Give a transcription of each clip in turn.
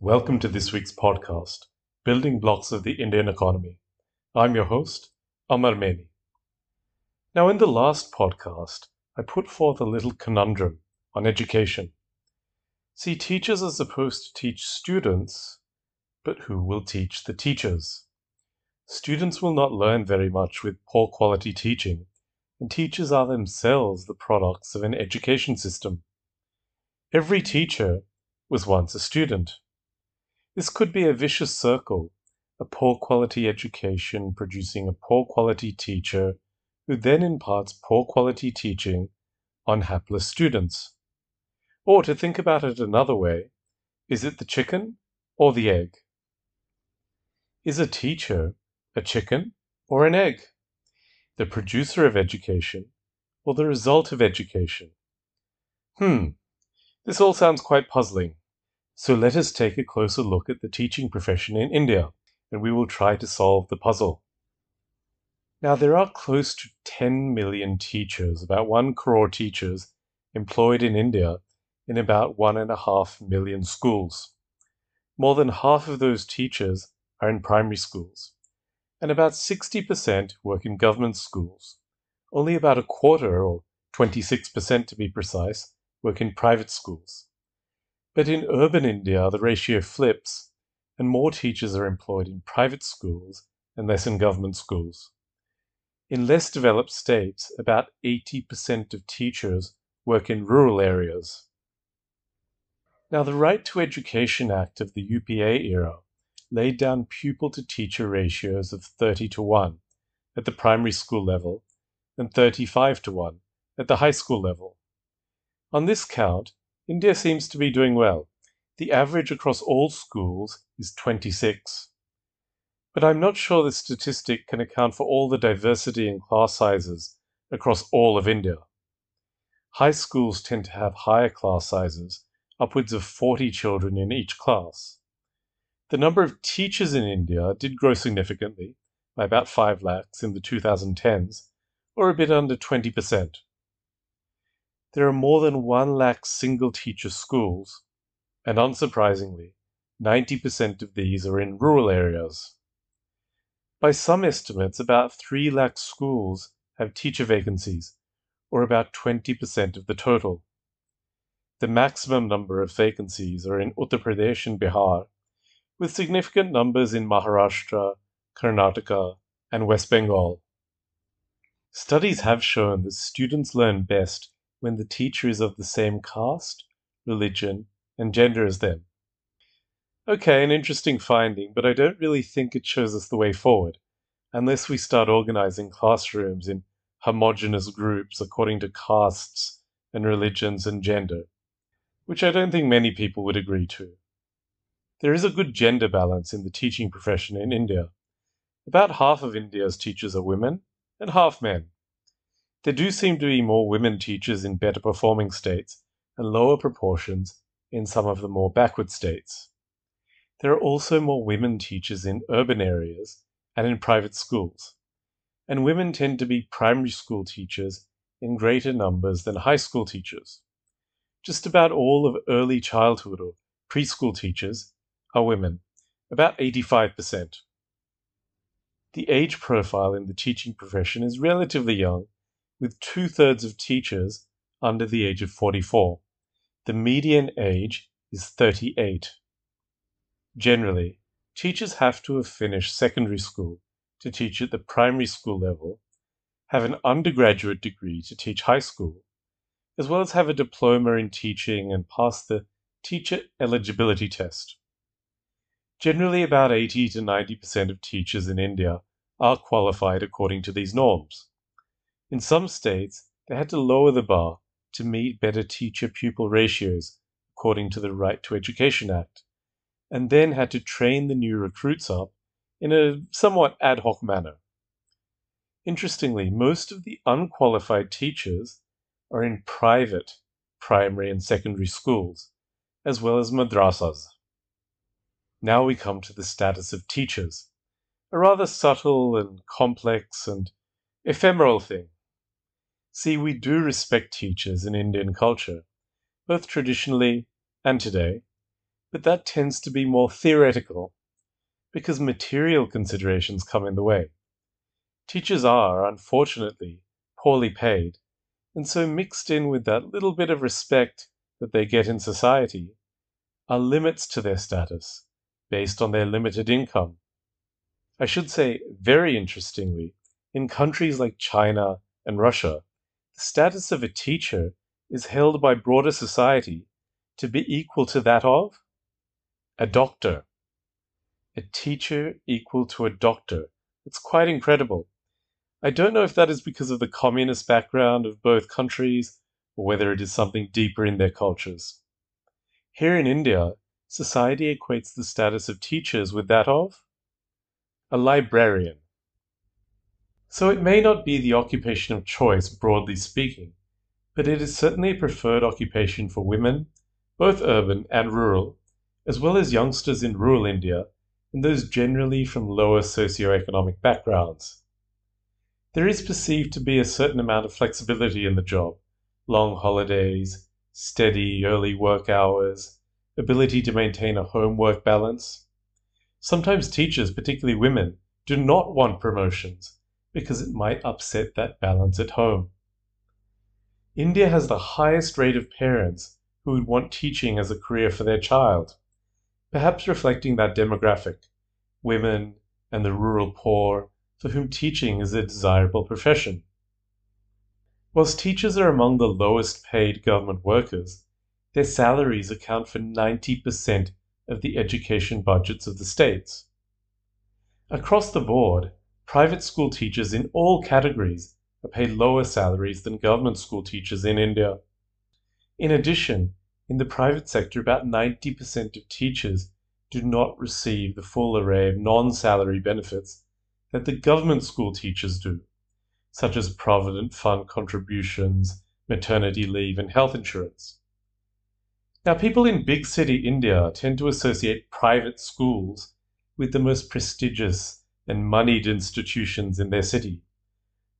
Welcome to this week's podcast, Building Blocks of the Indian Economy. I'm your host, Amar Meni. Now, in the last podcast, I put forth a little conundrum on education. See, teachers are supposed to teach students, but who will teach the teachers? Students will not learn very much with poor quality teaching, and teachers are themselves the products of an education system. Every teacher was once a student. This could be a vicious circle, a poor quality education producing a poor quality teacher who then imparts poor quality teaching on hapless students. Or to think about it another way, is it the chicken or the egg? Is a teacher a chicken or an egg? The producer of education or the result of education? Hmm, this all sounds quite puzzling. So let us take a closer look at the teaching profession in India, and we will try to solve the puzzle. Now, there are close to 10 million teachers, about 1 crore teachers, employed in India in about 1.5 million schools. More than half of those teachers are in primary schools, and about 60% work in government schools. Only about a quarter, or 26% to be precise, work in private schools. But in urban India, the ratio flips, and more teachers are employed in private schools and less in government schools. In less developed states, about 80% of teachers work in rural areas. Now, the Right to Education Act of the UPA era laid down pupil to teacher ratios of 30 to 1 at the primary school level and 35 to 1 at the high school level. On this count, India seems to be doing well. The average across all schools is 26. But I'm not sure this statistic can account for all the diversity in class sizes across all of India. High schools tend to have higher class sizes, upwards of 40 children in each class. The number of teachers in India did grow significantly, by about 5 lakhs in the 2010s, or a bit under 20%. There are more than 1 lakh single teacher schools, and unsurprisingly, 90% of these are in rural areas. By some estimates, about 3 lakh schools have teacher vacancies, or about 20% of the total. The maximum number of vacancies are in Uttar Pradesh and Bihar, with significant numbers in Maharashtra, Karnataka, and West Bengal. Studies have shown that students learn best when the teacher is of the same caste, religion, and gender as them. Okay, an interesting finding, but I don't really think it shows us the way forward, unless we start organizing classrooms in homogenous groups according to castes and religions and gender, which I don't think many people would agree to. There is a good gender balance in the teaching profession in India. About half of India's teachers are women and half men. There do seem to be more women teachers in better performing states and lower proportions in some of the more backward states. There are also more women teachers in urban areas and in private schools. And women tend to be primary school teachers in greater numbers than high school teachers. Just about all of early childhood or preschool teachers are women, about 85%. The age profile in the teaching profession is relatively young with two thirds of teachers under the age of 44. The median age is 38. Generally, teachers have to have finished secondary school to teach at the primary school level, have an undergraduate degree to teach high school, as well as have a diploma in teaching and pass the teacher eligibility test. Generally, about 80 to 90% of teachers in India are qualified according to these norms. In some states, they had to lower the bar to meet better teacher pupil ratios according to the Right to Education Act, and then had to train the new recruits up in a somewhat ad hoc manner. Interestingly, most of the unqualified teachers are in private primary and secondary schools, as well as madrasas. Now we come to the status of teachers, a rather subtle and complex and ephemeral thing. See, we do respect teachers in Indian culture, both traditionally and today, but that tends to be more theoretical because material considerations come in the way. Teachers are, unfortunately, poorly paid, and so mixed in with that little bit of respect that they get in society are limits to their status based on their limited income. I should say, very interestingly, in countries like China and Russia, the status of a teacher is held by broader society to be equal to that of a doctor. A teacher equal to a doctor. It's quite incredible. I don't know if that is because of the communist background of both countries or whether it is something deeper in their cultures. Here in India, society equates the status of teachers with that of a librarian. So it may not be the occupation of choice, broadly speaking, but it is certainly a preferred occupation for women, both urban and rural, as well as youngsters in rural India and those generally from lower socioeconomic backgrounds. There is perceived to be a certain amount of flexibility in the job long holidays, steady early work hours, ability to maintain a home work balance. Sometimes teachers, particularly women, do not want promotions because it might upset that balance at home. India has the highest rate of parents who would want teaching as a career for their child, perhaps reflecting that demographic women and the rural poor for whom teaching is a desirable profession. Whilst teachers are among the lowest paid government workers, their salaries account for 90% of the education budgets of the states. Across the board, private school teachers in all categories are paid lower salaries than government school teachers in India. In addition, in the private sector, about 90% of teachers do not receive the full array of non salary benefits that the government school teachers do, such as Provident Fund contributions, maternity leave, and health insurance. Now, people in big city India tend to associate private schools with the most prestigious and moneyed institutions in their city.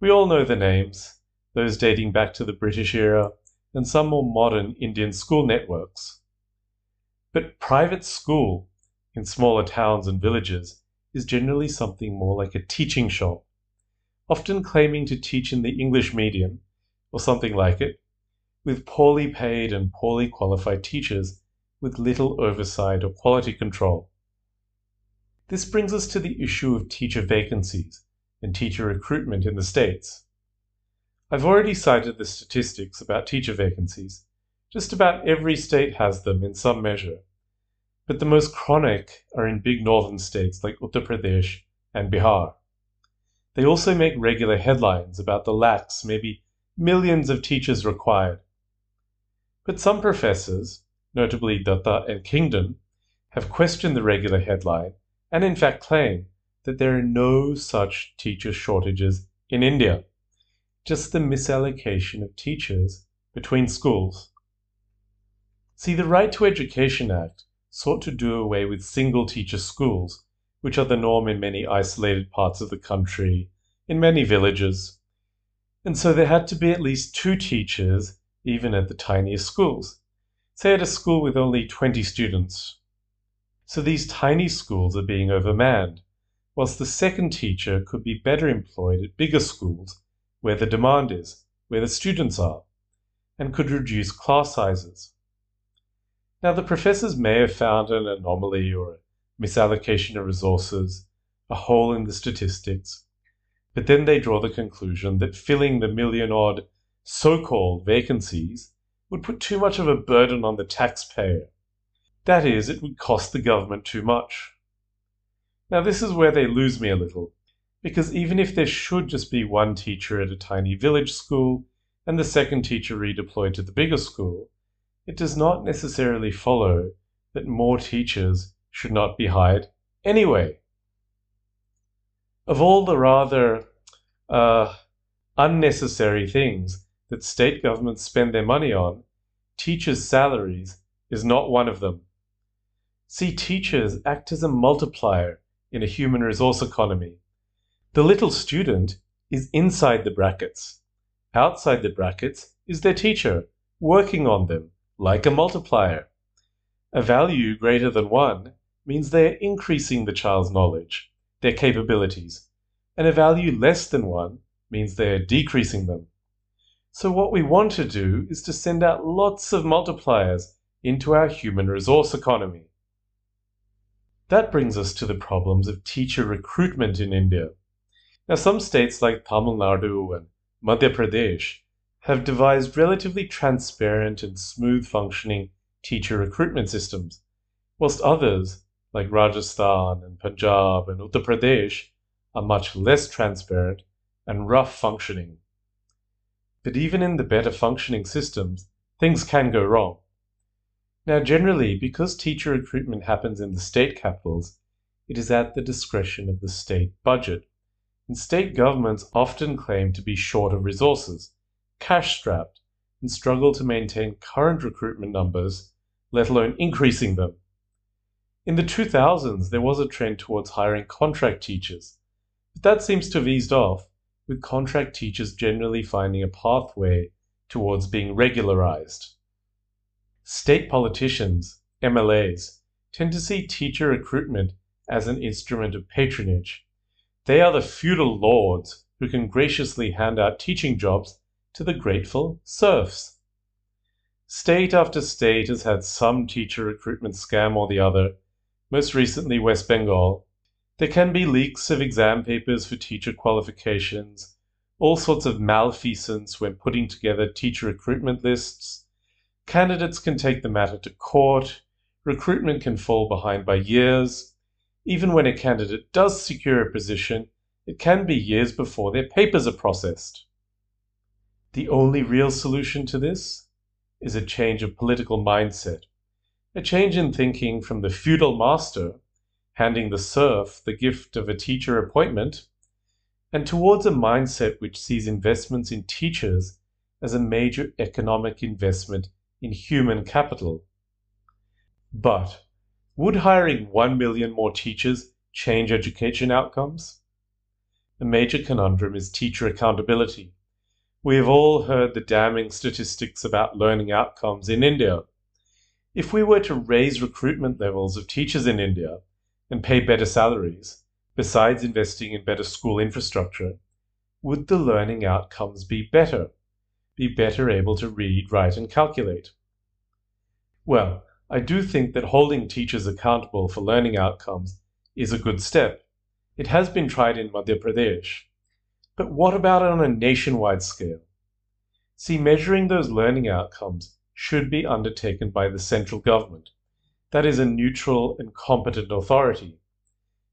We all know the names, those dating back to the British era, and some more modern Indian school networks. But private school in smaller towns and villages is generally something more like a teaching shop, often claiming to teach in the English medium or something like it, with poorly paid and poorly qualified teachers with little oversight or quality control. This brings us to the issue of teacher vacancies and teacher recruitment in the States. I've already cited the statistics about teacher vacancies. Just about every state has them in some measure but the most chronic are in big northern states like Uttar Pradesh and Bihar. They also make regular headlines about the lakhs, maybe millions of teachers required. But some professors, notably Datta and Kingdon, have questioned the regular headline and in fact claim that there are no such teacher shortages in India, just the misallocation of teachers between schools. See, the Right to Education Act sought to do away with single teacher schools, which are the norm in many isolated parts of the country, in many villages. And so there had to be at least two teachers, even at the tiniest schools, say at a school with only 20 students. So these tiny schools are being overmanned, whilst the second teacher could be better employed at bigger schools where the demand is, where the students are, and could reduce class sizes. Now, the professors may have found an anomaly or a misallocation of resources, a hole in the statistics, but then they draw the conclusion that filling the million odd so called vacancies would put too much of a burden on the taxpayer. That is, it would cost the government too much. Now, this is where they lose me a little, because even if there should just be one teacher at a tiny village school and the second teacher redeployed to the bigger school, it does not necessarily follow that more teachers should not be hired anyway. Of all the rather uh, unnecessary things that state governments spend their money on, teachers' salaries is not one of them. See, teachers act as a multiplier in a human resource economy. The little student is inside the brackets. Outside the brackets is their teacher, working on them, like a multiplier. A value greater than 1 means they are increasing the child's knowledge, their capabilities, and a value less than 1 means they are decreasing them. So what we want to do is to send out lots of multipliers into our human resource economy. That brings us to the problems of teacher recruitment in India. Now, some states like Tamil Nadu and Madhya Pradesh have devised relatively transparent and smooth functioning teacher recruitment systems, whilst others, like Rajasthan and Punjab and Uttar Pradesh, are much less transparent and rough functioning. But even in the better functioning systems, things can go wrong. Now, generally, because teacher recruitment happens in the state capitals, it is at the discretion of the state budget. And state governments often claim to be short of resources, cash strapped, and struggle to maintain current recruitment numbers, let alone increasing them. In the 2000s, there was a trend towards hiring contract teachers, but that seems to have eased off, with contract teachers generally finding a pathway towards being regularized. State politicians, MLAs, tend to see teacher recruitment as an instrument of patronage. They are the feudal lords who can graciously hand out teaching jobs to the grateful serfs. State after state has had some teacher recruitment scam or the other, most recently West Bengal. There can be leaks of exam papers for teacher qualifications, all sorts of malfeasance when putting together teacher recruitment lists, Candidates can take the matter to court, recruitment can fall behind by years. Even when a candidate does secure a position, it can be years before their papers are processed. The only real solution to this is a change of political mindset, a change in thinking from the feudal master, handing the serf the gift of a teacher appointment, and towards a mindset which sees investments in teachers as a major economic investment in human capital. But would hiring 1 million more teachers change education outcomes? A major conundrum is teacher accountability. We have all heard the damning statistics about learning outcomes in India. If we were to raise recruitment levels of teachers in India and pay better salaries, besides investing in better school infrastructure, would the learning outcomes be better? Be better able to read, write, and calculate? Well, I do think that holding teachers accountable for learning outcomes is a good step. It has been tried in Madhya Pradesh. But what about on a nationwide scale? See, measuring those learning outcomes should be undertaken by the central government. That is a neutral and competent authority.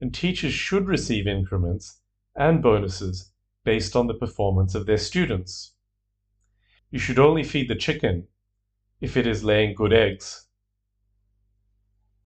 And teachers should receive increments and bonuses based on the performance of their students. You should only feed the chicken if it is laying good eggs.